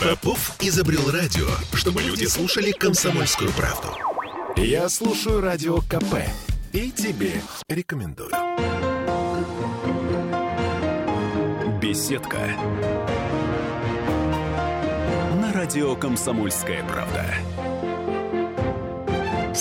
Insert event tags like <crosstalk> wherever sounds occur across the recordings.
Попов изобрел радио, чтобы люди слушали комсомольскую правду. Я слушаю радио КП и тебе рекомендую. Беседка. На радио «Комсомольская правда».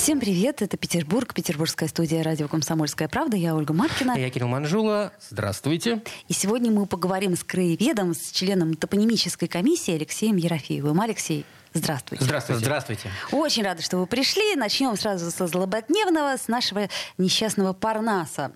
Всем привет, это Петербург, петербургская студия радио «Комсомольская правда». Я Ольга Маркина. Я Кирилл Манжула. Здравствуйте. И сегодня мы поговорим с краеведом, с членом топонимической комиссии Алексеем Ерофеевым. Алексей, Здравствуйте. Здравствуйте. Здравствуйте. Очень рада, что вы пришли. Начнем сразу со злободневного, с нашего несчастного Парнаса.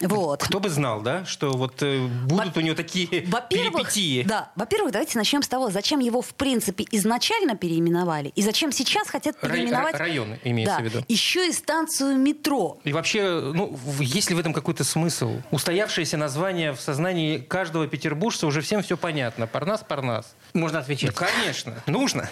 Вот. Кто бы знал, да, что вот э, будут Во- у него такие во-первых, перипетии. Да, во-первых, давайте начнем с того, зачем его в принципе изначально переименовали и зачем сейчас хотят переименовать... Рай- районы, имеется да, в виду. Еще и станцию метро. И вообще, ну, есть ли в этом какой-то смысл? Устоявшееся название в сознании каждого петербуржца уже всем все понятно. Парнас, Парнас. Можно отвечать? Да, конечно, нужно.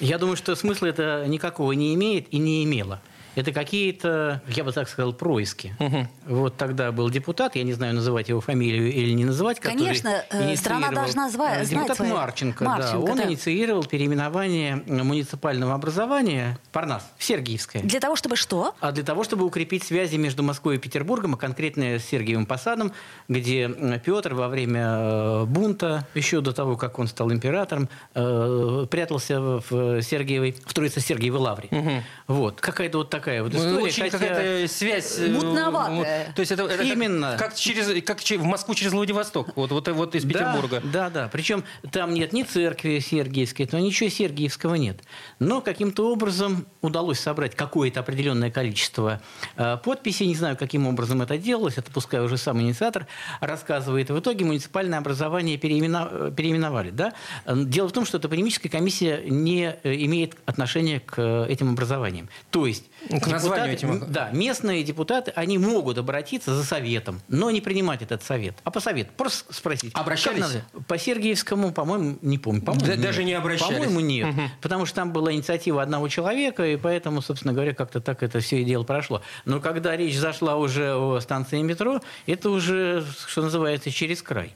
Я думаю, что смысла это никакого не имеет и не имело. Это какие-то, я бы так сказал, происки. Угу. Вот тогда был депутат, я не знаю, называть его фамилию или не называть, Конечно, э, страна должна знать Депутат свои... Марченко, Марченко, да. Он да. инициировал переименование муниципального образования Парнас в Сергиевское. Для того, чтобы что? А для того, чтобы укрепить связи между Москвой и Петербургом, а конкретно с Сергиевым Посадом, где Петр во время э, бунта, еще до того, как он стал императором, э, прятался в Сергиевой, в Троице-Сергиевой лавре. Угу. Вот. Какая-то вот такая вот история. Ну, очень хотя... какая-то связь. э, Мутноватая. То есть это, это Именно. Как, как, через, как в Москву через Владивосток. Вот, вот, вот из Петербурга. Да, да, да. Причем там нет ни церкви Сергиевской, но ничего Сергиевского нет. Но каким-то образом удалось собрать какое-то определенное количество э, подписей. Не знаю, каким образом это делалось. Это пускай уже сам инициатор рассказывает. В итоге муниципальное образование переимена... переименовали. Да? Дело в том, что топонимическая комиссия не э, имеет отношения к э, этим образованиям. То есть к названию этим. Да, местные депутаты, они могут обратиться за советом, но не принимать этот совет. А по совету просто спросить. Обращались? По Сергиевскому, по-моему, не помню. По-моему, да, даже не обращались? По-моему, нет. Угу. Потому что там была инициатива одного человека, и поэтому, собственно говоря, как-то так это все и дело прошло. Но когда речь зашла уже о станции метро, это уже, что называется, через край.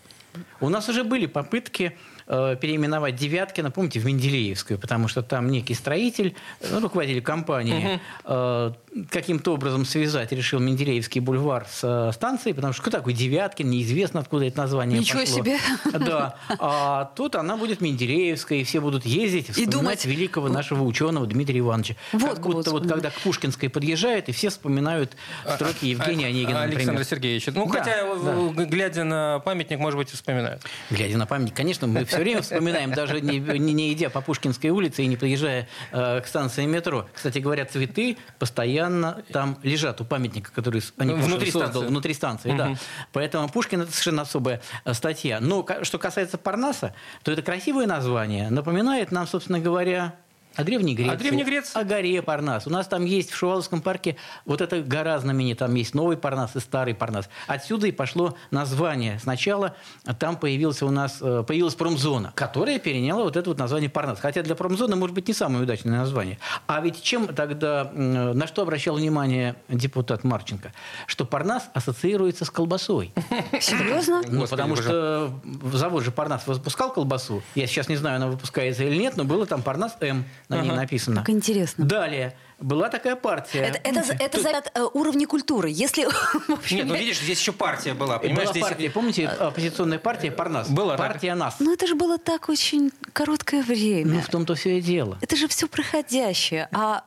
У нас уже были попытки э, переименовать Девяткина, помните, в Менделеевскую, потому что там некий строитель, ну, руководитель компании, угу. э, каким-то образом связать решил Менделеевский бульвар с э, станцией, потому что кто такой Девяткин, неизвестно, откуда это название Ничего пошло. себе! <laughs> Да. А тут она будет Менделеевская, и все будут ездить и вспоминать думать... великого нашего ученого Дмитрия Ивановича. Вот как будто вот когда к Пушкинской подъезжает, и все вспоминают строки Евгения Онегина, Александра например. Сергеевича. Ну, Да, хотя, да. глядя на памятник, может быть, и вспоминают. Глядя на памятник, конечно, мы все время вспоминаем, даже не, не, не идя по Пушкинской улице и не подъезжая э, к станции метро. Кстати говоря, цветы постоянно там лежат у памятника, который они Внутри создал, станции. внутри станции, Мгм. да. Поэтому Пушкин это совершенно особая э, статья. Но что касается Парнаса, то это красивое название, напоминает нам, собственно говоря, о Древней Греции. О Древней Греции. О горе Парнас. У нас там есть в Шуваловском парке вот эта гора знаменитая. Там есть новый Парнас и старый Парнас. Отсюда и пошло название. Сначала там появился у нас, э, появилась промзона, которая переняла вот это вот название Парнас. Хотя для промзоны, может быть, не самое удачное название. А ведь чем тогда, на что обращал внимание депутат Марченко? Что Парнас ассоциируется с колбасой. Серьезно? Ну, потому что завод же Парнас выпускал колбасу. Я сейчас не знаю, она выпускается или нет, но было там Парнас М на ней Ага. написано. Как интересно. Далее была такая партия. Это, это, за- это за э, уровни культуры. Если, <laughs> общем, Нет, ну видишь, здесь еще партия была, понимаешь? была здесь... партия, помните, оппозиционная партия Парнас? Была так. партия нас. ну это же было так очень короткое время. Ну, в том-то все и дело. Это же все проходящее. А,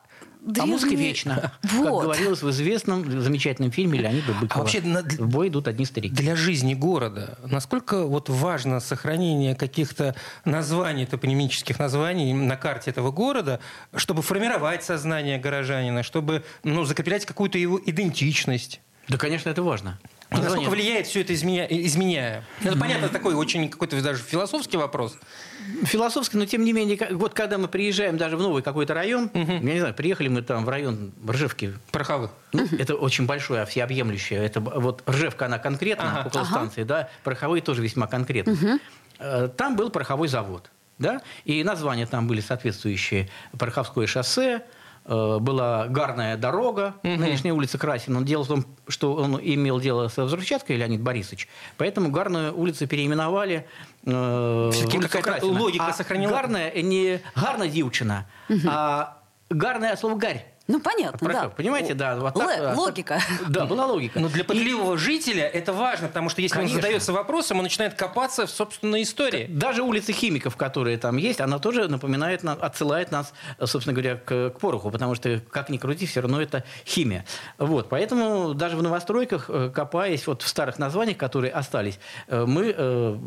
А музыка древние- вечна. Как <laughs> Вот. говорилось в известном замечательном фильме Леонида Быкова. А вообще на- В бой идут одни старики. Для жизни города насколько вот важно сохранение каких-то названий, топонимических названий на карте этого города, чтобы формировать сознание горожанина, чтобы ну, закреплять какую-то его идентичность? Да, конечно, это важно. И насколько Название- влияет все это изменя... изменяя? Это понятно, такой очень какой-то даже философский вопрос. Философски, но тем не менее, вот когда мы приезжаем даже в новый какой-то район, я не знаю, приехали мы там в район Ржевки, Пороховых. Ну, это очень большое, всеобъемлющее. Это вот Ржевка, она конкретно Ага. около Ага. станции, да, пороховые тоже весьма конкретно. Э, Там был пороховой завод, да, и названия там были соответствующие. Пороховское шоссе, была гарная дорога, угу. нынешняя улица Красина. Но дело в том, что он имел дело со взрывчаткой, Леонид Борисович. Поэтому гарную улицу переименовали э, Все-таки какая-то логика а сохранилась. Гарная не гарна девчина, угу. а гарная слово «гарь». Ну, понятно, Прокоп, да. Понимаете, да. Вот так, Л- логика. <laughs> Да, была логика. Но для пытливого и... жителя это важно, потому что если Конечно. он задается вопросом, он начинает копаться в собственной истории. Даже улица химиков, которые там есть, она тоже напоминает, отсылает нас, собственно говоря, к, к пороху, потому что, как ни крути, все равно это химия. Вот, поэтому даже в новостройках, э, копаясь вот в старых названиях, которые остались, э, мы э,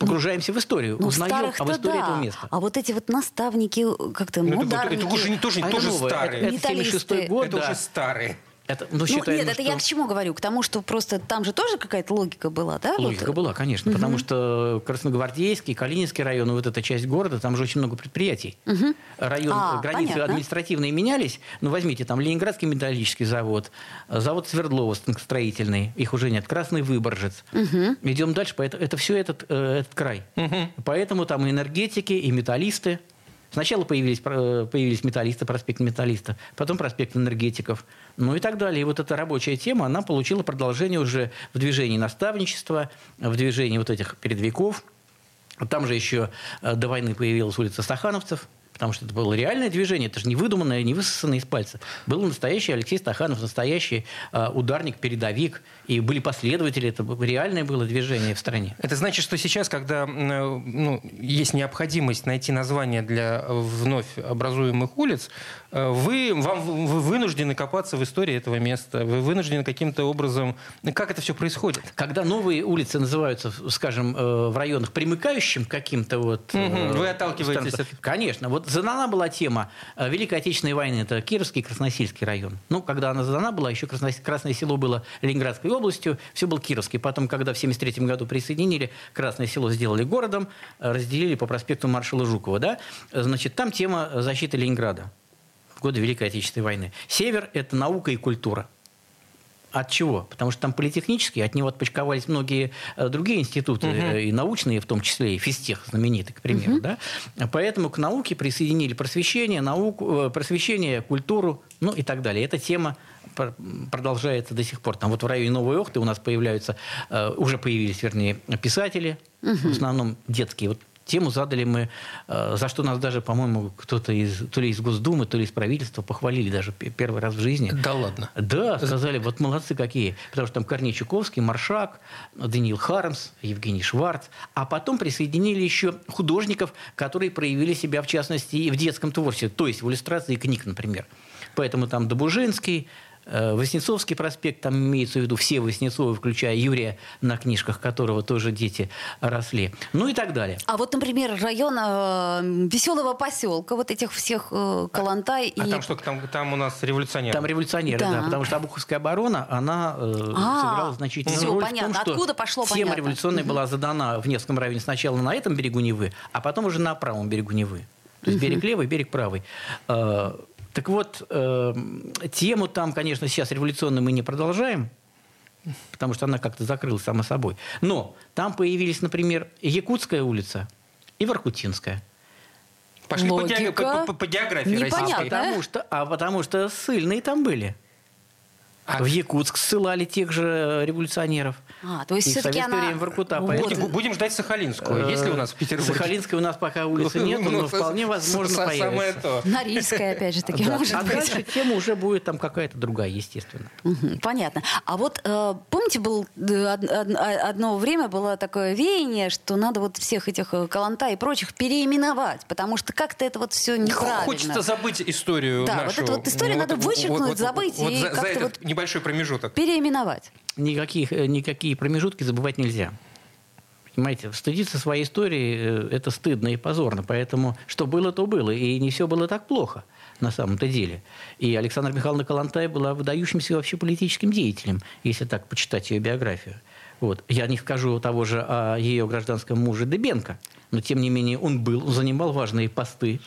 погружаемся в историю, ну, узнаем об истории да. этого места. А вот эти вот наставники, как-то ну, мударники... Это, это, это уже, тоже, а тоже старые. Это, это 76 год, Это да. уже старые. Это, ну, считаем, ну, нет, это что... я к чему говорю? К тому, что просто там же тоже какая-то логика была, да? Логика вот? была, конечно. Угу. Потому что Красногвардейский, Калининский район, вот эта часть города, там же очень много предприятий. Угу. Район, а, границы понятно. административные менялись. Ну, возьмите, там Ленинградский металлический завод, завод Свердлова строительный, их уже нет, Красный Выборжец. Угу. Идем дальше, поэтому это все этот, э, этот край. Угу. Поэтому там и энергетики, и металлисты. Сначала появились, э, появились металлисты, проспект металлиста, потом проспект энергетиков, ну и так далее. И вот эта рабочая тема, она получила продолжение уже в движении наставничества, в движении вот этих передвигов. Там же еще э, до войны появилась улица Стахановцев, потому что это было реальное движение, это же не выдуманное, не высосанное из пальца. Был настоящий Алексей Стаханов, настоящий э, ударник, передовик, и были последователи, это реальное было движение в стране. Это значит, что сейчас, когда ну, есть необходимость найти название для вновь образуемых улиц, э, вы, вам, вы вынуждены копаться в истории этого места, вы вынуждены каким-то образом... Как это все происходит? Когда новые улицы называются, скажем, э, в районах примыкающим к каким-то вот... Угу, вы отталкиваетесь от... Конечно. Вот задана была тема э, Великой Отечественной войны, это Кировский и Красносельский район. Ну, когда она задана была, еще Красно... Красное село было Ленинградской областью, все был Кировский. Потом, когда в 1973 году присоединили, Красное село сделали городом, э, разделили по проспекту маршала Жукова. Да? Значит, там тема защиты Ленинграда в годы Великой Отечественной войны. Север – это наука и культура. От чего? Потому что там политехнические, от него отпочковались многие э, другие институты, угу. и научные в том числе, и физтех знаменитый, к примеру. Угу. Да? Поэтому к науке присоединили просвещение, науку, э, просвещение, культуру, ну и так далее. Эта тема продолжается до сих пор. Там вот в районе Новой Охты у нас появляются, уже появились, вернее, писатели, угу. в основном детские. Вот тему задали мы, э, за что нас даже, по-моему, кто-то из, то ли из Госдумы, то ли из правительства похвалили даже первый раз в жизни. Да ладно? Да, сказали, вот молодцы какие. Потому что там Корней Чуковский, Маршак, Даниил Хармс, Евгений Шварц. А потом присоединили еще художников, которые проявили себя, в частности, и в детском творчестве, то есть в иллюстрации книг, например. Поэтому там Добужинский, Воснецовский проспект, там имеется в виду все Воснецовы, включая Юрия, на книжках которого тоже дети росли. Ну и так далее. А вот, например, район э, Веселого поселка, вот этих всех э, Калантай а, и... А там что, там, там у нас революционеры? Там революционеры, да, да потому что Обуховская оборона, она э, а, сыграла значительную все, роль понятно. в том, что Откуда пошло, тема понятно. революционная была задана в Невском районе сначала на этом берегу Невы, а потом уже на правом берегу Невы. То есть берег левый, берег правый. Так вот, э, тему там, конечно, сейчас революционную мы не продолжаем, потому что она как-то закрылась сама собой. Но там появились, например, Якутская улица и Воркутинская. Пошли по, по, по, по географии Непонятно, российской. А потому, что, а потому что ссыльные там были. А в Якутск ссылали тех же революционеров. А, то есть и все-таки она... время Воркута. Вот. Поэтому... Будем ждать Сахалинскую. Есть ли у нас в Петербурге? Сахалинской у нас пока улицы нет, но вполне возможно появится. Норильская, опять же таки, может А дальше тема уже будет там какая-то другая, естественно. Понятно. А вот э, помните, был э, одно время было такое веяние, что надо вот всех этих э, Каланта и прочих переименовать, потому что как-то это вот все неправильно. Хочется забыть историю Да, вот эту вот историю надо вычеркнуть, забыть и как-то вот небольшой промежуток. Переименовать. Никаких, э, никакие промежутки забывать нельзя. Понимаете, стыдиться своей истории э, – это стыдно и позорно. Поэтому что было, то было. И не все было так плохо на самом-то деле. И Александра Михайловна Калантай была выдающимся вообще политическим деятелем, если так почитать ее биографию. Вот. Я не скажу того же о ее гражданском муже Дебенко, но тем не менее он был, занимал важные посты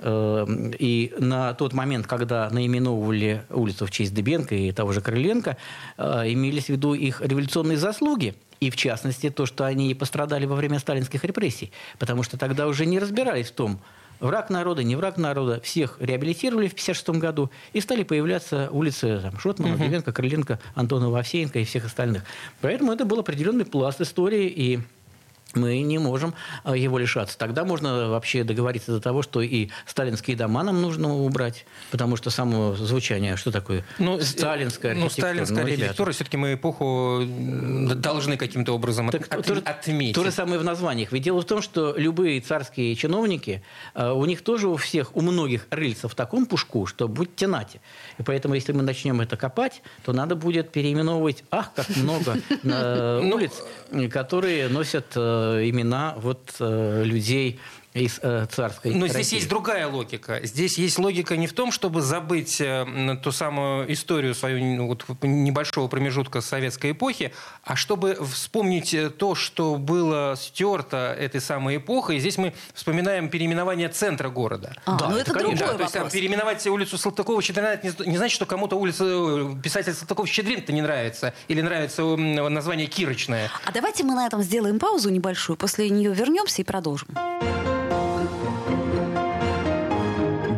и на тот момент, когда наименовывали улицу в честь Дебенко и того же Крыленко, э, имелись в виду их революционные заслуги. И в частности, то, что они пострадали во время сталинских репрессий. Потому что тогда уже не разбирались в том, враг народа, не враг народа, всех реабилитировали в 1956 году, и стали появляться улицы там, Шотмана, угу. Дивенко, Крыленко, Антонова, Овсеенко и всех остальных. Поэтому это был определенный пласт истории, и мы не можем а, его лишаться. Тогда можно вообще договориться до того, что и сталинские дома нам нужно убрать, потому что само звучание, что такое ну, сталинская ну, архитектура? Ну, сталинская ну, архитектура, все-таки мы эпоху должны каким-то образом так, от, то, отметить. То же самое в названиях. Ведь дело в том, что любые царские чиновники, а, у них тоже у всех, у многих рыльца в таком пушку, что будьте нате. И поэтому, если мы начнем это копать, то надо будет переименовывать, ах, как много ну, улиц, которые носят э, Э, имена вот э, людей из э, царской Но России. здесь есть другая логика. Здесь есть логика не в том, чтобы забыть э, ту самую историю свою ну, вот, небольшого промежутка советской эпохи, а чтобы вспомнить э, то, что было стерто этой самой эпохой. И здесь мы вспоминаем переименование центра города. А, да, ну это, это другой да, вопрос. То есть переименовать улицу Салтыкова-Щедрина не, не значит, что кому-то улица э, писатель Салтыков-Щедрин-то не нравится. Или нравится название Кирочное. А давайте мы на этом сделаем паузу небольшую, после нее вернемся и продолжим.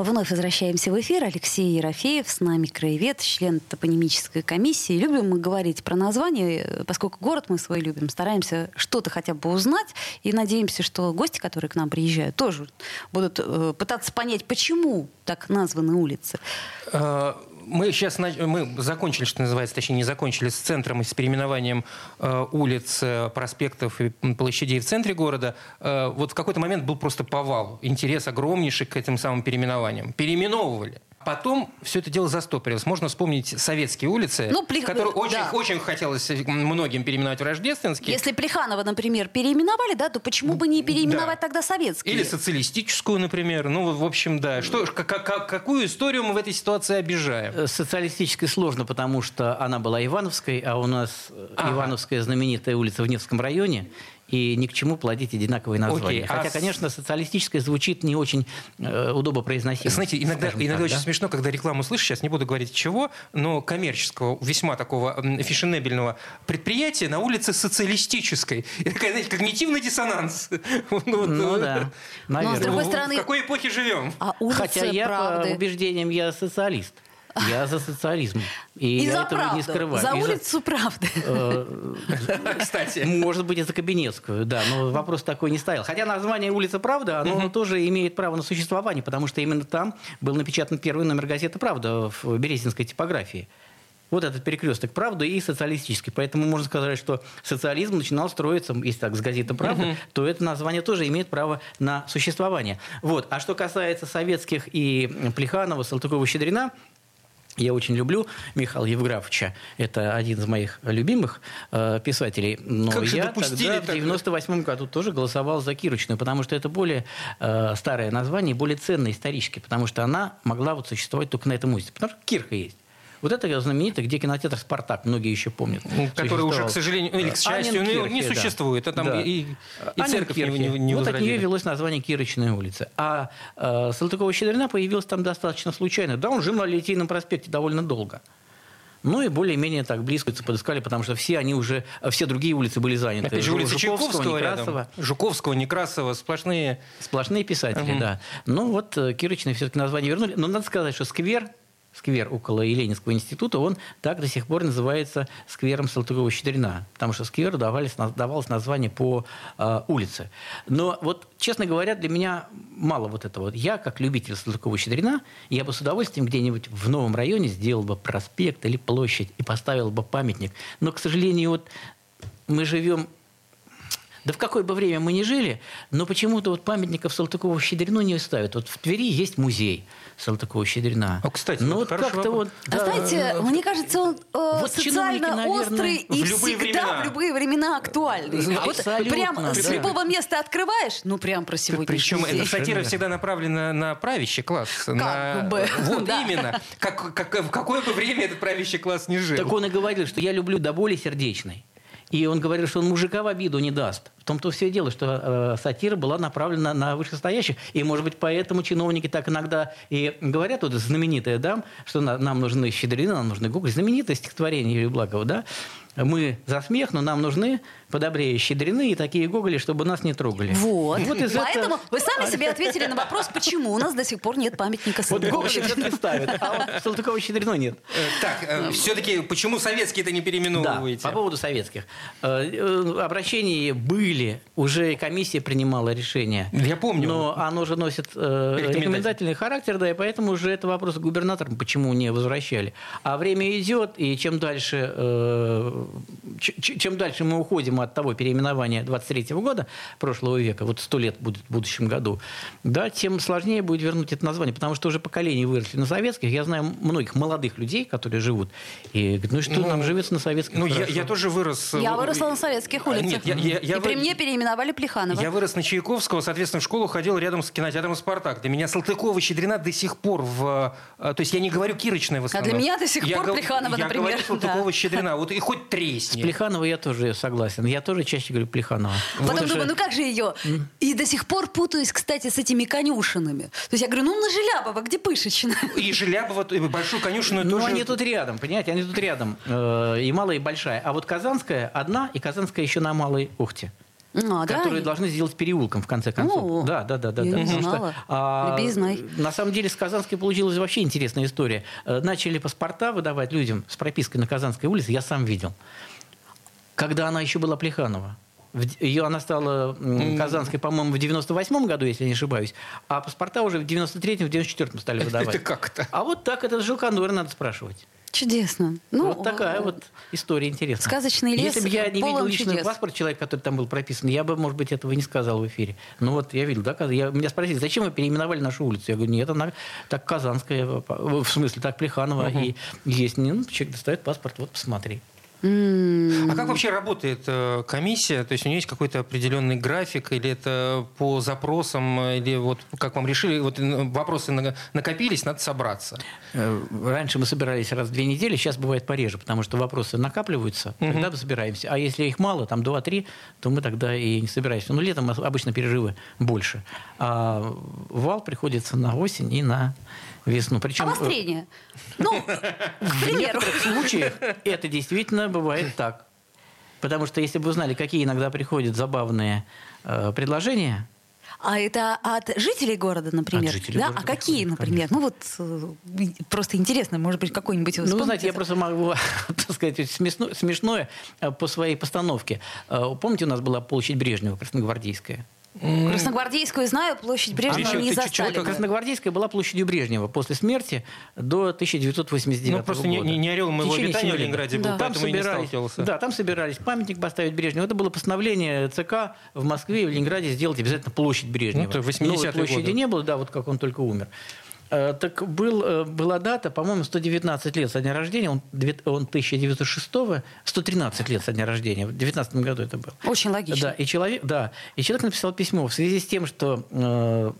Вновь возвращаемся в эфир. Алексей Ерофеев, с нами краевед, член топонимической комиссии. Любим мы говорить про название, поскольку город мы свой любим, стараемся что-то хотя бы узнать и надеемся, что гости, которые к нам приезжают, тоже будут э, пытаться понять, почему так названы улицы. Мы сейчас мы закончили, что называется, точнее не закончили с центром и с переименованием э, улиц, э, проспектов и площадей в центре города. Э, вот в какой-то момент был просто повал, интерес огромнейший к этим самым переименованиям. Переименовывали. Потом все это дело застопорилось. Можно вспомнить советские улицы, ну, Плех... которые да. очень, очень хотелось многим переименовать в рождественские. Если Плеханова, например, переименовали, да, то почему бы не переименовать да. тогда советские? Или социалистическую, например. Ну, в общем, да. Что, как, какую историю мы в этой ситуации обижаем? Э, социалистической сложно, потому что она была Ивановской, а у нас ага. Ивановская знаменитая улица в Невском районе и ни к чему плодить одинаковые названия. Okay, Хотя, а... конечно, социалистическое звучит не очень э, удобно произносить. Знаете, иногда, иногда так, очень да? смешно, когда рекламу слышишь, сейчас не буду говорить чего, но коммерческого, весьма такого фешенебельного предприятия на улице социалистической. Это такая, знаете, когнитивный диссонанс. <laughs> Ну, да, наверное. Но, с другой стороны... В какой эпохе живем? А Хотя я, правды... по убеждениям, я социалист. Я за социализм. И, и я за этого правду. не скрываю. За и улицу за... правды. Э, <laughs> Кстати. Может быть, и за Кабинетскую, да. Но вопрос такой не стоял. Хотя название «Улица Правда», оно тоже имеет право на существование, потому что именно там был напечатан первый номер газеты «Правда» в березинской типографии. Вот этот перекресток правды и социалистический. Поэтому можно сказать, что социализм начинал строиться, если так, с газеты «Правда», uh-huh. то это название тоже имеет право на существование. Вот. А что касается советских и Плеханова, Салтыкова-Щедрина, я очень люблю Михаила Евграфовича. Это один из моих любимых э, писателей. Но как я тогда, в 98 году тоже голосовал за Кирочную, потому что это более э, старое название, более ценное исторически, потому что она могла вот существовать только на этом узде. Потому что Кирка есть. Вот это знаменитый, где кинотеатр «Спартак», многие еще помнят. Который уже, к сожалению, или к счастью, Кирхе, не существует. Да. А там да. и, и церковь Кирхе. не, не Вот от нее велось название Кирочная улица. А э, Салтыкова-Щедрина появилась там достаточно случайно. Да, он жил на Литейном проспекте довольно долго. Ну и более-менее так близко подыскали, потому что все они уже, все другие улицы были заняты. Опять же, улица Жуковского, Некрасова. Рядом. Жуковского, Некрасова, сплошные... Сплошные писатели, угу. да. Ну вот э, Кирочные все-таки название вернули. Но надо сказать, что сквер сквер около Еленинского института, он так до сих пор называется сквером Салтыкова-Щедрина, потому что скверу давались, давалось название по э, улице. Но вот, честно говоря, для меня мало вот этого. Я, как любитель Салтыкова-Щедрина, я бы с удовольствием где-нибудь в новом районе сделал бы проспект или площадь и поставил бы памятник. Но, к сожалению, вот мы живем Да в какое бы время мы ни жили, но почему-то вот памятников Салтыкову-Щедрину не ставят. Вот в Твери есть музей Салтыкова-Щедрина. А, кстати, ну, вот вот как-то вот... А знаете, мне кажется, он э, Вот социально наверное, острый и всегда времена. в любые времена актуальный. Вот Абсолютно, прям с да. любого места открываешь, ну прям про сегодняшний Причем эта сатира всегда направлена на правящий класс. на- бы, Вот да. именно. Как, как- в какое бы время этот правящий класс не жил. Так он и говорил, что я люблю до боли сердечной. И он говорил, что он мужика в обиду не даст. Том-то все и дело, что э, сатира была направлена на вышестоящих. И, может быть, поэтому чиновники так иногда и говорят, вот знаменитая, да, что на- нам нужны щедрины, нам нужны гоголь. Знаменитое стихотворение Юрия Благова, да. Мы за смех, но нам нужны подобрее щедрины и такие гоголи, чтобы нас не трогали. Вот. из Поэтому этого- вы сами себе ответили на вопрос, почему у нас до сих пор нет памятника Вот гоголь все-таки ставят, а вот Салтыкова щедрину нет. Э, Так, все-таки почему советские-то не Да, переименовываете? по поводу советских. Э, э, Обращения были, уже комиссия принимала решение. Я помню. Но оно же носит э, Рекомендательный. рекомендательный характер, да, и поэтому уже это вопрос к губернаторам, почему не возвращали. А время идет, и чем дальше, э, чем дальше мы уходим от того переименования 23 года прошлого века, вот сто лет будет в будущем году, да, тем сложнее будет вернуть это название, потому что уже поколения выросли на советских. Я знаю многих молодых людей, которые живут, и говорят, ну что Ну, нам живется на советских Ну, я, хорошо?» я тоже вырос... Я э, выросла на советских А, улицах. Нет, я, я- я и при вы- мне переименовали Плеханова. Я вырос на Чайковского, соответственно, в школу ходил рядом с кинотеатром «Спартак». Для меня Салтыкова Щедрина до сих пор в... э, То есть я не говорю Кирочная в основном. для меня до сих Я пор гов- Плеханова, я например, говорю Салтыкова да. Щедрина. Вот и хоть С тресни. Плеханова я тоже согласен. Я тоже чаще говорю Плеханова. Потом Вот думаю, же- ну как же ее? И до сих пор путаюсь, кстати, с этими конюшинами. То есть я говорю, ну на Желябова, где Пышечина? И Желябова, и большую конюшину Ну, тоже... они тут рядом, понимаете, они тут рядом. Э, И малая, и большая. А вот Казанская одна, и Казанская еще на Малой Ухте. А, да? Которую должны сделать переулком, в конце концов. О, да, да, да, да. я да. не Потому что, знала. а, знай. На самом деле с Казанской получилась вообще интересная история. Э, Начали паспорта выдавать людям с пропиской на Казанской улице, я сам видел. Когда она еще была Плеханова. Ее она стала Казанской, по-моему, в 98 году, если я не ошибаюсь, а паспорта уже в 93-м, в 94-м стали <laughs> выдавать. Это как-то? А вот так, это Жилкандор надо спрашивать. Чудесно. Ну, вот такая вот история интересная. Сказочный лес Если бы я не видел личный чудес. паспорт человека, который там был прописан, я бы, может быть, этого не сказал в эфире. Ну вот я видел, да, я, меня спросили, зачем вы переименовали нашу улицу? Я говорю, нет, она так Казанская, в смысле, так Плеханова, и есть. Ну, человек достает паспорт, вот посмотри. А как вообще работает э, комиссия? То есть у нее есть какой-то определенный график, или это по запросам, или вот как вам решили, вот э, вопросы на- накопились, надо собраться. Э, Раньше мы собирались раз в две недели, сейчас бывает пореже, потому что вопросы накапливаются, тогда мы собираемся. А если их мало, там два-три, то мы тогда и не собираемся. Ну, летом обычно перерывы больше. А вал приходится на осень и на весну. Причем, э, Обострение. Ну, к В некоторых случаях это действительно бывает так. Потому что если бы вы знали, какие иногда приходят забавные э, предложения, А это от жителей города, например? От жителей да? города а какие, например? Ну вот э, просто интересно, может быть, какой-нибудь Ну, знаете, я вспомните? просто могу, <laughs> так сказать, смешно- смешное э, по своей постановке. Помните, у нас была площадь Брежнева, Красногвардейская? Красногвардейскую знаю, площадь Брежнева чё- не застали. так- Красногвардейская была площадью Брежнева после смерти до 1989 Ну, просто не, года. не, не орел В моего в семи лет. Ленинграде был, Да. Там поэтому я не собирались, сталкивался. да, там собирались памятник поставить Брежневу. Это было постановление ЦК в Москве и в Ленинграде сделать обязательно площадь Брежнева. Ну, это 80-е Новой площади годы. не было, да, вот как он только умер. Э, Так был, э, была дата, по-моему, 119 лет со дня рождения, он, он 1906, 113 лет со дня рождения, в 19 году это было. Очень логично. Да, и человек, да, и человек написал письмо в связи с тем, что э,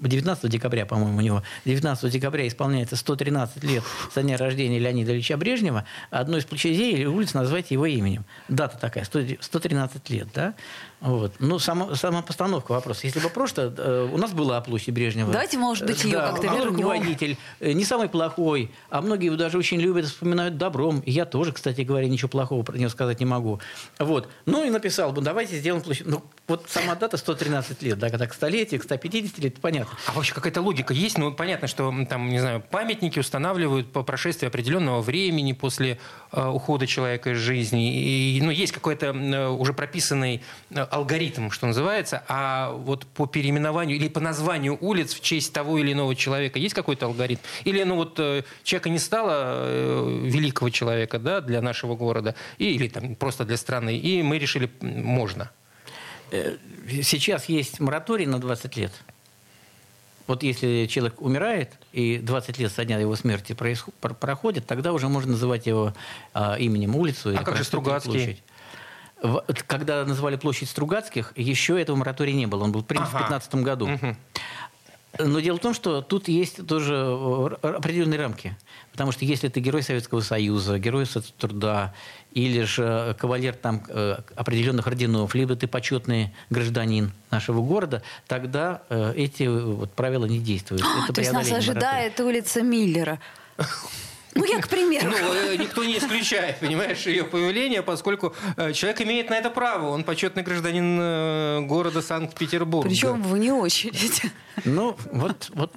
19 декабря, по-моему, у него 19 декабря исполняется 113 лет со дня рождения Леонида Ильича Брежнева. Одну из площадей или улиц назвать его именем. Дата такая, 100 113 лет, да? Вот. Ну, сама, сама постановка вопроса. Если бы просто... э, у нас была площадь Брежнева. Давайте, может быть, её да, как-то был вернем. руководитель, э, не самый плохой, а многие его даже очень любят, вспоминают добром. И я тоже, кстати говоря, ничего плохого про него сказать не могу. Вот. Ну и написал бы, давайте сделаем площадь. Ну, вот сама дата 113 лет, да, когда к столетию, к 150 лет, понятно. А вообще какая-то логика есть? Ну, понятно, что там, не знаю, памятники устанавливают по прошествии определенного времени после э, ухода человека из жизни. И, ну, есть какой-то э, уже прописанный э, алгоритм, что называется. А вот по переименованию или по названию улиц в честь того или иного человека есть какой-то алгоритм? Или, ну, вот э, человека не стало э, великого человека, да, для нашего города, и, или там просто для страны, и мы решили, можно. Э, сейчас есть мораторий на 20 лет. Вот если человек умирает, и 20 лет со дня его смерти происход, проходит, тогда уже можно называть его а, именем улицу. А как же Стругацкий? Площадь. Когда называли площадь Стругацких, еще этого моратория не было. Он был принят ага. в 2015 году. Угу. Но дело в том, что тут есть тоже э, определенные рамки. Потому что если ты герой Советского Союза, герой соцтруда, или же кавалер там э, определенных орденов, либо ты почетный гражданин нашего города, тогда э, эти вот правила не действуют. Это то есть нас ожидает улица Миллера. Ну, я к примеру. Ну, э, никто не исключает, понимаешь, ее появление, поскольку э, человек имеет на это право. Он почетный гражданин э, города Санкт-Петербург. Причем вне очередь. Ну, вот, вот.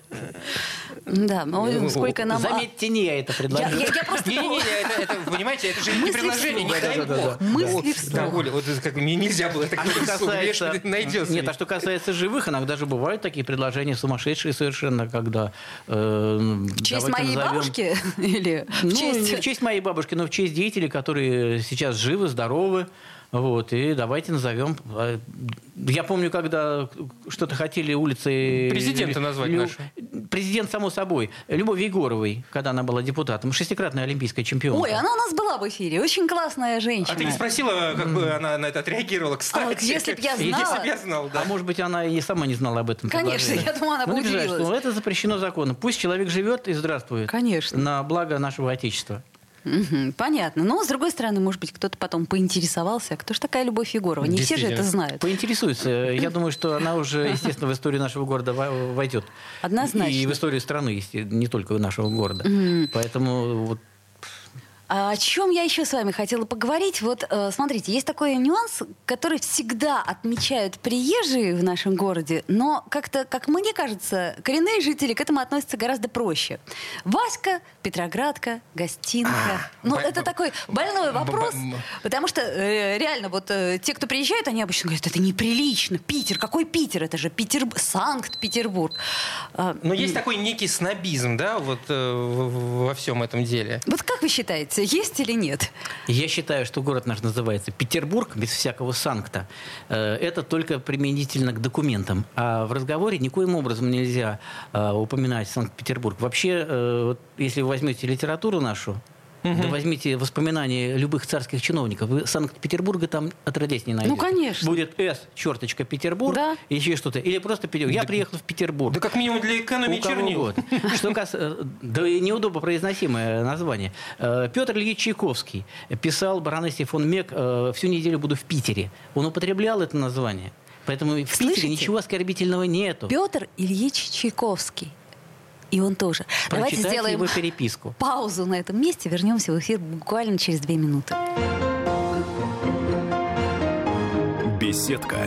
Да, ну, сколько нам... Заметьте, не я это предложил. Я, я, я просто... Не, не, не, это, это, понимаете, это же не предложение, не дай бог. Мысли вслух. Да, Оля, вот как мне нельзя было так а касается... найдется. Нет, а что касается живых, иногда же бывают такие предложения сумасшедшие совершенно, когда... Э, в честь моей назовем... бабушки? <laughs> Или в ну, честь... не в честь моей бабушки, но в честь деятелей, которые сейчас живы, здоровы, вот, и давайте назовем. А, я помню, когда что-то хотели улицы... Президента назвать Лю... нашу. Президент, само собой. Любовь Егоровой, когда она была депутатом. Шестикратная олимпийская чемпионка. Ой, она у нас была в эфире. Очень классная женщина. А ты не спросила, как бы она на это отреагировала, кстати? А если бы я знала... Если бы я знал, да. А может быть, она и сама не знала об этом. Конечно, я думаю, она бы ну, удивилась. Что это запрещено законом. Пусть человек живет и здравствует. Конечно. На благо нашего Отечества. Угу, понятно. Но, с другой стороны, может быть, кто-то потом поинтересовался, а кто же такая Любовь Егорова? Не все же это знают. Поинтересуется. <laughs> Я думаю, что она уже, естественно, в историю нашего города войдет. Однозначно. И в историю страны, не только нашего города. Поэтому вот а о чем я еще с вами хотела поговорить? Вот, э, смотрите, есть такой нюанс, который всегда отмечают приезжие в нашем городе, но как-то, как мне кажется, коренные жители к этому относятся гораздо проще. Васька, Петроградка, гостинка. А, ну, б- это такой больной вопрос, б- потому что э, реально вот э, те, кто приезжают, они обычно говорят, это неприлично. Питер, какой Питер? Это же Питер... Санкт-Петербург. А, но есть такой некий снобизм, да, вот э, во всем этом деле. Вот как вы считаете? Граница есть или нет? Я считаю, что город наш называется Петербург, без всякого санкта. Э, это только применительно к документам. А в разговоре никоим образом нельзя э, упоминать Санкт-Петербург. Вообще, э, если вы возьмете литературу нашу, Угу. Да возьмите воспоминания любых царских чиновников. Вы Санкт-Петербурга там отродясь не найдете. Ну, конечно. Будет С, черточка, Петербург, да. еще что-то. Или просто Петербург. Я да, приехал в Петербург. Да как минимум для экономии чернил. Что касается... Да и неудобно произносимое название. Э, Петр Ильич Чайковский писал баронессе фон Мек э, «Всю неделю буду в Питере». Он употреблял это название. Поэтому в Слышите? Питере ничего оскорбительного нету. Петр Ильич Чайковский. И он тоже. Давайте сделаем его переписку. паузу на этом месте. Вернемся в эфир буквально через две минуты. Беседка.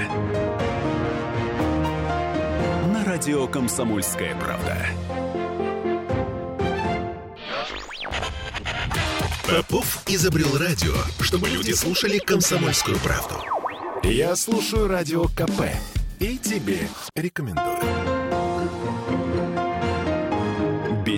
На радио «Комсомольская правда». Попов изобрел радио, чтобы люди слушали комсомольскую правду. Я слушаю радио КП и тебе рекомендую.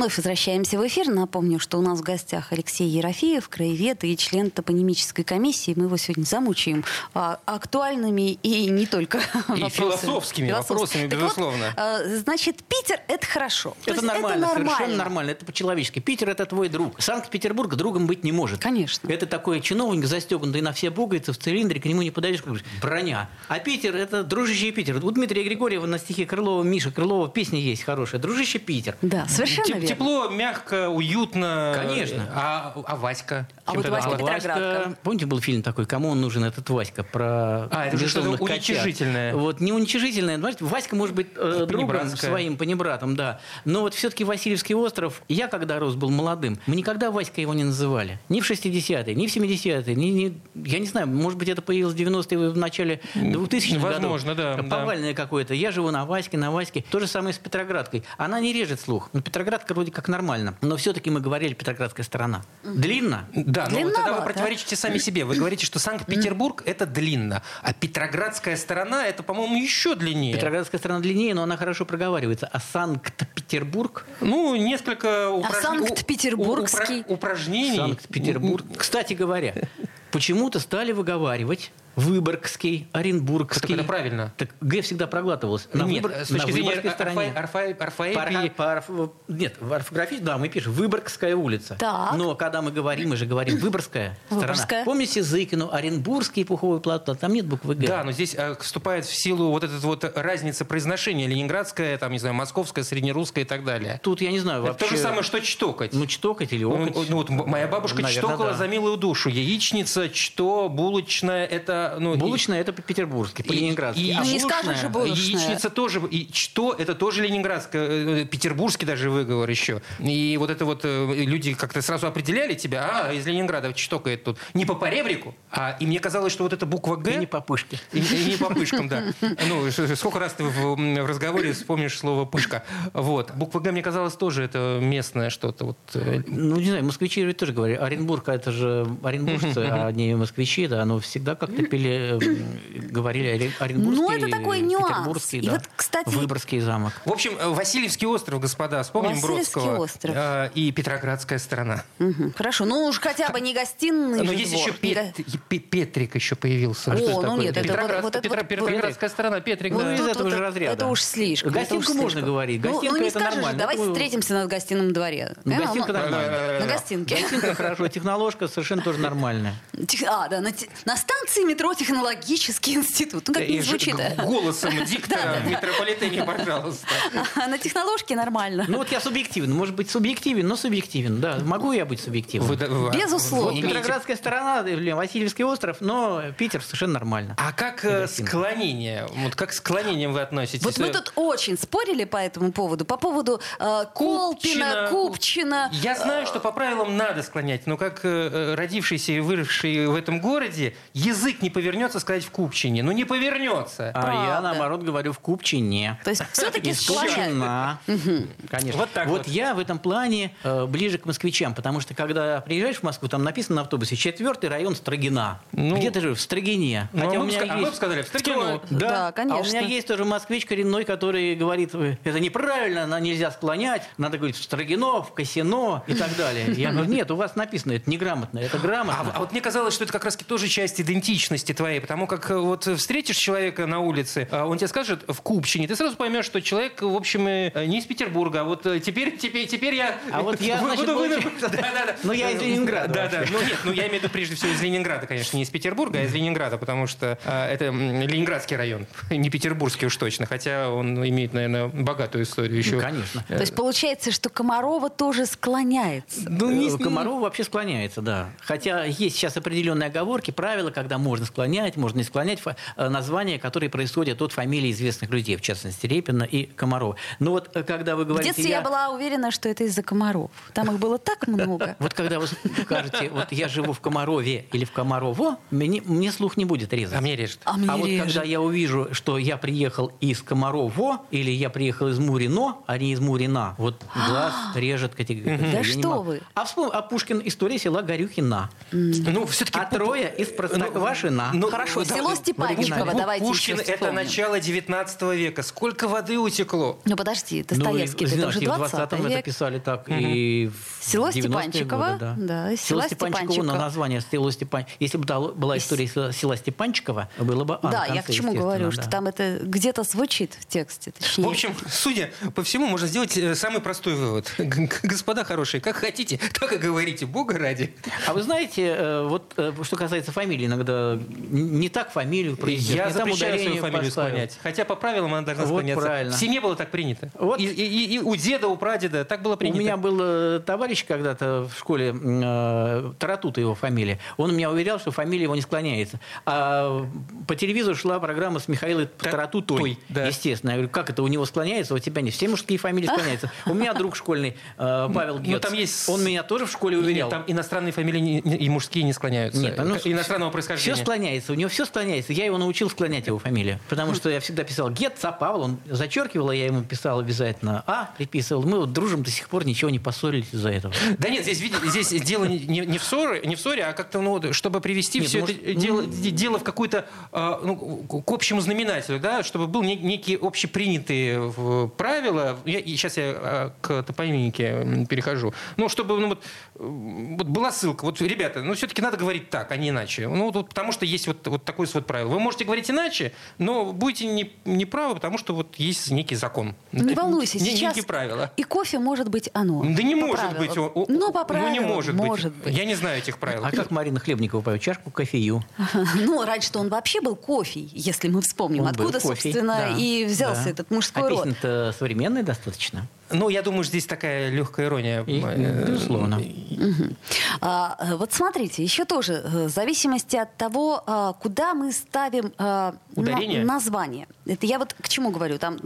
Вновь возвращаемся в эфир. Напомню, что у нас в гостях Алексей Ерофеев, краевед и член топонимической комиссии. Мы его сегодня замучаем а, актуальными и не только и вопросами. философскими вопросами, так безусловно. Вот, а, значит, Питер — это хорошо. Это нормально, это нормально, совершенно нормально. Это по-человечески. Питер — это твой друг. Санкт-Петербург другом быть не может. Конечно. Это такой чиновник, застегнутый на все пуговицы, в цилиндре, к нему не подойдешь, как броня. А Питер — это дружище Питер. У Дмитрия Григорьева на стихе Крылова, Миша Крылова песня есть хорошая. Дружище Питер. Да, совершенно верно тепло, мягко, уютно. Конечно. А, а Васька? А вот Васька Петроградка. Помните, был фильм такой «Кому он нужен, этот Васька?» про А, это же что-то уничижительное. Вот, не уничижительное. Васька может быть э, другом своим, понебратом, да. Но вот все-таки Васильевский остров, я когда рос, был молодым, мы никогда Васька его не называли. Ни в 60-е, ни в 70-е, ни, ни, я не знаю, может быть, это появилось в 90-е, в начале 2000-х Возможно, годов. да. Повальное да. какое-то. Я живу на Ваське, на Ваське. То же самое с Петроградкой. Она не режет слух. Но Петроградка вроде как нормально. Но все-таки мы говорили Петроградская сторона. Длинно? Да, но вот тогда вы противоречите сами себе. Вы говорите, что Санкт-Петербург это длинно, а Петроградская сторона это, по-моему, еще длиннее. Петроградская сторона длиннее, но она хорошо проговаривается. А Санкт-Петербург Ну, несколько упраж- Санкт-Петербургский? у- упра- упражнений. Санкт-Петербург. Кстати говоря, почему-то стали выговаривать Выборгский, Оренбургский. Так это правильно. Так Г всегда проглатывалось. На Нет, Выбор- с точки на зрения Выборгской стороне. По орфо- по орф- Нет, в орфографии, да, мы пишем Выборгская улица. Так. Но когда мы говорим, мы же говорим Выборгская <clears throat> Выборгская. сторона. Помните Зыкину, Оренбургский пуховый платок, там нет буквы Г. Да, но здесь э, вступает в силу вот эта вот разница произношения. Ленинградская, там, не знаю, московская, среднерусская и так далее. Тут я не знаю Это вообще... то же самое, что чтокать. Ну, чтокать или Ну, окать. ну, вот м- моя бабушка Наверно, чтокала да. за милую душу. Яичница, что, булочная, это... Ну, и- Булочная это по-петербургски, по-ленинградски. И, А Ну, не булочная- скажешь же булочная. Яичница тоже, и что, это тоже ленинградская, э, петербургский даже выговор еще. И вот это вот э, люди как-то сразу определяли тебя, а, из Ленинграда чтокает тут. Не по поребрику, а и мне казалось, что вот эта буква «Г» И не по пышке. И, и не по пышкам, да. Ну, сколько раз ты в, в разговоре вспомнишь слово «пышка». Вот. Буква «Г», мне казалось, тоже это местное что-то. Вот, э, Ну, не знаю, москвичи ведь тоже говорили. Оренбург, а это же оренбуржцы, а не москвичи, да, но всегда как-то пели, э, говорили оре- оренбургский, Ну, это такой нюанс. И да, вот, кстати- Выборгский замок. В общем, э, Васильевский остров, господа, вспомним Васильевский Бродского. остров. Э, И Петроградская сторона. Мгм, Хорошо, ну уж хотя бы не гостиный Но же есть двор, еще Пет- го- Пе- Петрик еще появился. О, Что ну такое? нет, это Петроград- вот вот- Петроградская сторона, Петрик, Вот да. из этого вот же это- разряда. Это уж слишком. Гостинку можно слишком. говорить. Ну, Гостинка ну, не это скажешь, нормально. давайте встретимся на гостином дворе. Ну, Э, гостинка ну, нормальная. На гостинке. Гостинка хорошо, техноложка совершенно тоже нормальная. А, да, на станции метро технологический институт. Ну, как И не ж- звучит. Голосом <laughs> диктора в метрополитене, пожалуйста. А на техноложке нормально. Ну вот я субъективен, может быть субъективен, но субъективен, да. Могу я быть субъективным? Вы да- вы- Безусловно. вы имеете- Петроградская сторона, или Васильевский остров, но Питер совершенно нормально. А как э, склонение? Вот как к склонениям вы относитесь? Вот мы Э, тут очень спорили по этому поводу. По поводу э, Колпина, Купчина. Я знаю, что по правилам надо склонять, но как э, э, родившийся и выросший в этом городе, язык не повернется сказать в Купчине. Ну не повернется. А я, Правда. наоборот, говорю в Купчине. То есть все-таки. Исключена. Конечно. Вот так вот. я в этом плане э, ближе к москвичам, потому что когда приезжаешь в Москву, там написано на автобусе четвертый район Строгина. Ну, Где ты живешь? В Строгине. Ну, а мы бы ска- а мы бы сказали, в Строгино. Да, Да, А у конечно. меня есть тоже москвич коренной, который говорит, «Э, это неправильно, на- нельзя склонять, надо говорить в Строгино, в Косино и так далее. Я говорю, нет, у вас написано, это неграмотно, это А, грамотно. а вот мне казалось, что это как раз тоже часть идентичности твоей, потому как э, вот встретишь человека на улице, а он тебе скажет в Купчине, ты сразу поймешь, что человек, в общем, э, не из Петербурга, а вот э, теперь, теперь, теперь я... А вот я, <laughs> буду значит, вынужден- получается- Да, да, да. Ну, я из Ленинграда Да, да. Ну, нет, ну, я имею в виду прежде всего из Ленинграда, конечно, не из Петербурга, а из Ленинграда, потому что э, это Ленинградский район, <laughs> не петербургский уж точно, хотя он имеет, наверное, богатую историю еще. Ну, конечно. То есть получается, что Комарова тоже склоняется. Ну, не- Э, Комаров вообще склоняется, да. Хотя есть сейчас определенные оговорки, правила, когда можно склонять, можно не склонять э, названия, которые происходят от фамилий известных людей, в частности Репина и Комарова. Но вот э, когда вы В говорите... детстве я была уверена, что это из-за комаров. Там их было так много. <laughs> Вот когда вы скажете, вот я живу в Комарове или в Комарово, мне, мне слух не будет резать. А мне режет. А мне А вот режет. когда я увижу, что я приехал из Комарово или я приехал из Мурино, а не из Мурина, вот глаз режет категорически. Да Я что вы. А вспомни, а Пушкин история села Горюхина. Ну, все-таки... А трое из Простоквашина. Ну, Хорошо, да, село да, Степанчиково, оригинале. давайте Пушкин еще это начало 19 века. Сколько воды утекло? Ну подожди, Ну, и, Достоевский, это знаете, уже и в 20 20-м это век. писали так, и в Село 90-е Степанчиково, годы, да. да, Село села Степанчиково, но Степанчиково. название село Степан... Если бы была история села- села Степанчикова, было бы А Да, я конце, к чему говорю, да. что там это где-то звучит в тексте. Точнее. В общем, судя по всему, можно сделать э, самый простой вывод. <laughs> Господа хорошие, как хотите, <laughs> так и говорите, Бога ради. А вы знаете, э, вот э, что касается фамилии, иногда не так фамилию произнес, Я не там ударение фамилию поставил. склонять. Хотя по правилам она должна Вот склоняться. правильно. В семье было так принято. Вот. И, и- и у деда, у прадеда так было принято. У меня был э, товарищ когда-то в школе, э, Таратута его фамилия. Он меня уверял, что фамилия его не склоняется. А по телевизору шла программа с Михаилом Та- Таратутой. Той, да. Естественно. Я говорю, как это у него склоняется, у тебя не? Все мужские фамилии склоняются. У меня друг школьный, э, Павел Ну, Гетц. там есть- Он меня тоже в школе Нет, уверял. там иностранные фамилии не- и мужские не склоняются. Нет, ну, К- иностранного происхождения. Все склоняется, у него все склоняется. Я его научил склонять его фамилию. Потому что я всегда писал Гетца Павел, он зачеркивал, а я ему писал обязательно А, приписывал. Мы вот дружим до сих пор, ничего не поссорились из-за этого. Да нет, здесь, здесь дело не, не, не в ссоре, не в ссоре, а как-то, ну, чтобы привести Нет, все может, это дело, дело в какую-то, э, ну, к общему знаменателю, да, чтобы был не- некие общепринятые э, правила. Я, сейчас я э, к топонимике перехожу. Ну, чтобы, ну, вот, э, вот была ссылка. Вот, ребята, ну, все-таки надо говорить так, а не иначе. Ну, вот потому что есть вот, вот такое вот правило. Вы можете говорить иначе, но будете не, не правы, потому что вот есть некий закон. Не волнуйся, Не- сейчас Некие правила. и кофе может быть оно. Да не По может правилам. быть. о- о- Ну, по Ну, не правилам, может, может быть. быть. Я не знаю этих правил. А как Марина Хлебникова поет? Чашку кофею. Ну, раньше-то он вообще был кофе, если мы вспомним, Он откуда, кофе, собственно, да, и взялся да. этот мужской А род. песня-то современная достаточно. Ну, я думаю, здесь такая легкая ирония. И, Э, безусловно. А, э, вот смотрите, еще тоже э, в зависимости от того, а, куда мы ставим а, на- Ударение? название. Это я вот к чему говорю. Там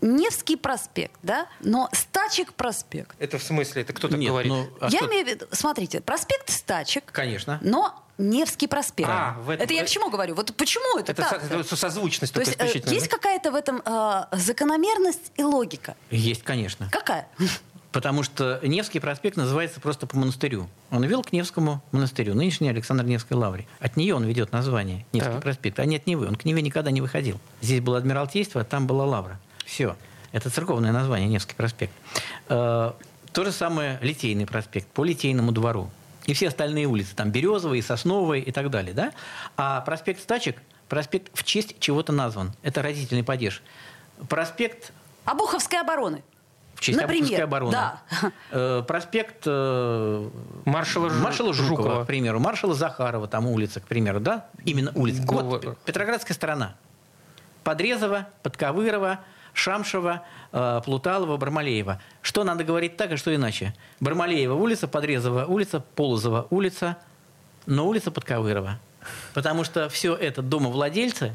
Невский проспект, да, но Стачек проспект. Это в смысле? Это кто так Нет, говорит? ну, а я что- имею в виду, смотрите, проспект Стачек, Конечно. но Невский проспект. А, в этом- это я к чему говорю? Вот почему это, Это так? это созвучность То только есть э, есть какая-то в этом э, закономерность и логика? Есть, конечно. Какая? Потому что Невский проспект называется просто по монастырю. Он вел к Невскому монастырю, нынешней Александр Невской лавре. От нее он ведет название Невский Так. проспект, а не от Невы. Он к Неве никогда не выходил. Здесь было Адмиралтейство, а там была лавра. Все. Это церковное название Невский проспект. Э, То же самое Литейный проспект по Литейному двору. И все остальные улицы, там Березовые, Сосновые и так далее. Да? А проспект Стачек, проспект в честь чего-то назван. Это родительный падеж. Проспект Обуховской обороны. в честь Например, Обуховской обороны. да. Э, Проспект э, Маршала, Жу- маршала Жукова, Жукова. к примеру, маршала Захарова, там улица, к примеру, да? Именно улица. Говор- Вот, Петроградская сторона. Подрезова, Подковырова, Шамшева, э, Плуталова, Бармалеева. Что надо говорить так, а что иначе? Бармалеева улица, Подрезова улица, Полозова улица, но улица Подковырова. Потому что все это домовладельцы,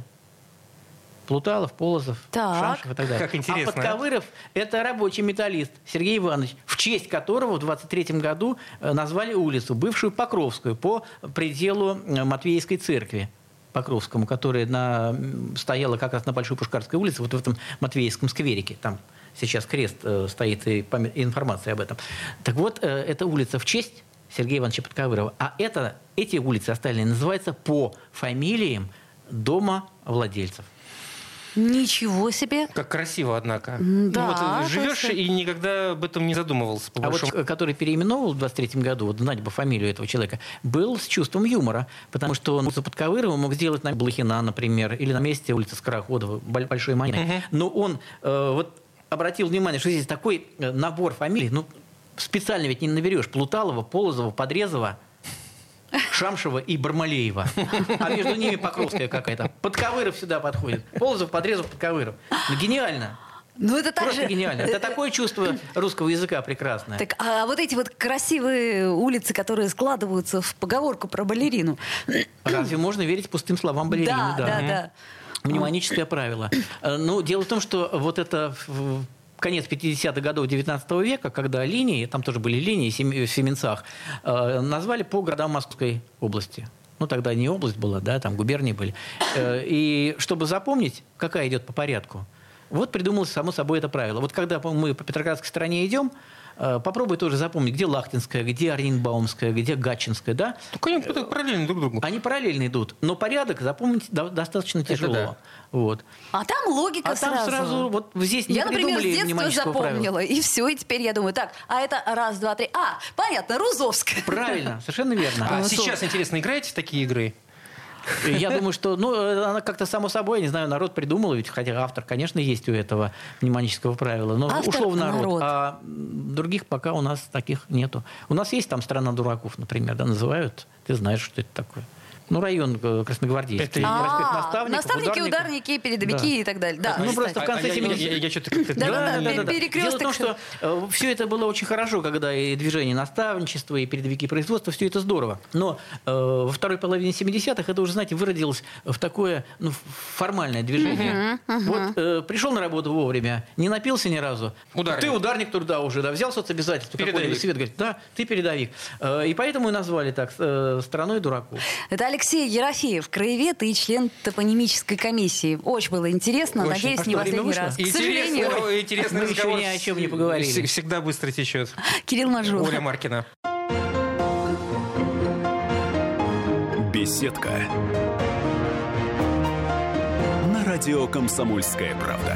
Плуталов, Полозов, Так. Шамшев и так далее. Как интересно, А Подковыров – это рабочий металлист Сергей Иванович, в честь которого в 23 году э, назвали улицу, бывшую Покровскую, по пределу э, Матвеевской церкви. Покровскому, которая на, стояла как раз на Большой Пушкарской улице, вот в этом Матвеевском скверике. Там сейчас крест э, стоит и и информация об этом. Так вот, э, эта улица в честь Сергея Ивановича Подковырова. А это, эти улицы остальные называются по фамилиям дома владельцев. Ничего себе. Как красиво, однако. М, Ну, вот да, э, живешь точно. и никогда об этом не задумывался, по А вот большому э, который переименовал в 23 году, вот знать бы фамилию этого человека, был с чувством юмора, потому что он улицу Подковырова мог сделать на Блохина, например, или на месте улицы Скороходова, Боль- Большой Монеты. Но он э, вот обратил внимание, что здесь такой э, набор фамилий, ну, специально ведь не наберешь. Плуталова, Полозова, Подрезова, Шамшева и Бармалеева. А между ними Покровская какая-то. Подковыров сюда подходит. Полозов, Подрезов, Подковыров. Ну, гениально. Ну, это так Просто же... гениально. Это такое чувство русского языка прекрасное. Так, а вот эти вот красивые улицы, которые складываются в поговорку про балерину. Разве можно верить пустым словам балерины? Да, да, да. Мнемоническое правило. Э, Ну, дело в том, что вот это конец 50-х годов 19 века, когда линии, там тоже были линии в Семенцах, э, назвали по городам Московской области. Ну, тогда не область была, да, там губернии были. Э, И чтобы запомнить, какая идет по порядку, вот придумалось само собой это правило. Вот когда мы по Петроградской стороне идем, попробуй тоже запомнить, где Лахтинская, где Оренбаумская, где Гатчинская, да? Только они кто-то параллельно друг другу. Они параллельно идут, но порядок запомнить до- достаточно тяжело. да. Вот. А там логика А там сразу. сразу, вот здесь не я, например, с детства мнемонического правила. запомнила, и все, и теперь я думаю, так, а это раз, два, три. А, понятно, Рузовская. Правильно, совершенно верно. А Ну, сейчас, интересно, играете в такие игры? Я думаю, что ну, она как-то само собой, не знаю, народ придумал, ведь хотя автор, конечно, есть у этого мнемонического правила, но Автор ушло в народ. народ. А других пока у нас таких нету. У нас есть там страна дураков, например, да, называют. Ты знаешь, что это такое. Ну, район э, Красногвардейский. Это- Проспект А, Наставников, наставники, ударников. ударники, передовики Да. и так далее. Да, Ну, просто в конце А- а я- 70-х. я- я- я что-то как-то- Да, да, да, пер- перекресток. Дело в том, что все это было очень хорошо, когда и движение наставничества, и передовики производства, все это здорово. Но э, во второй половине 70-х это уже, знаете, выродилось в такое ну, формальное движение. Вот э, пришел на работу вовремя, не напился ни разу. Ударник. Ты ударник труда уже, да, взял соцобязательства. Передовик. Свет говорит, да, ты передовик. Э, и поэтому и назвали так э, страной дураков. Это Алексей Ерофеев, краевед и член топонимической комиссии. Очень было интересно. Очень. Надеюсь, А не последний раз. К сожалению, интересный Мы еще ни о чем не поговорили. вс- Всегда быстро течет. Кирилл Мажун. Оля Маркина. Беседка. На радио «Комсомольская правда».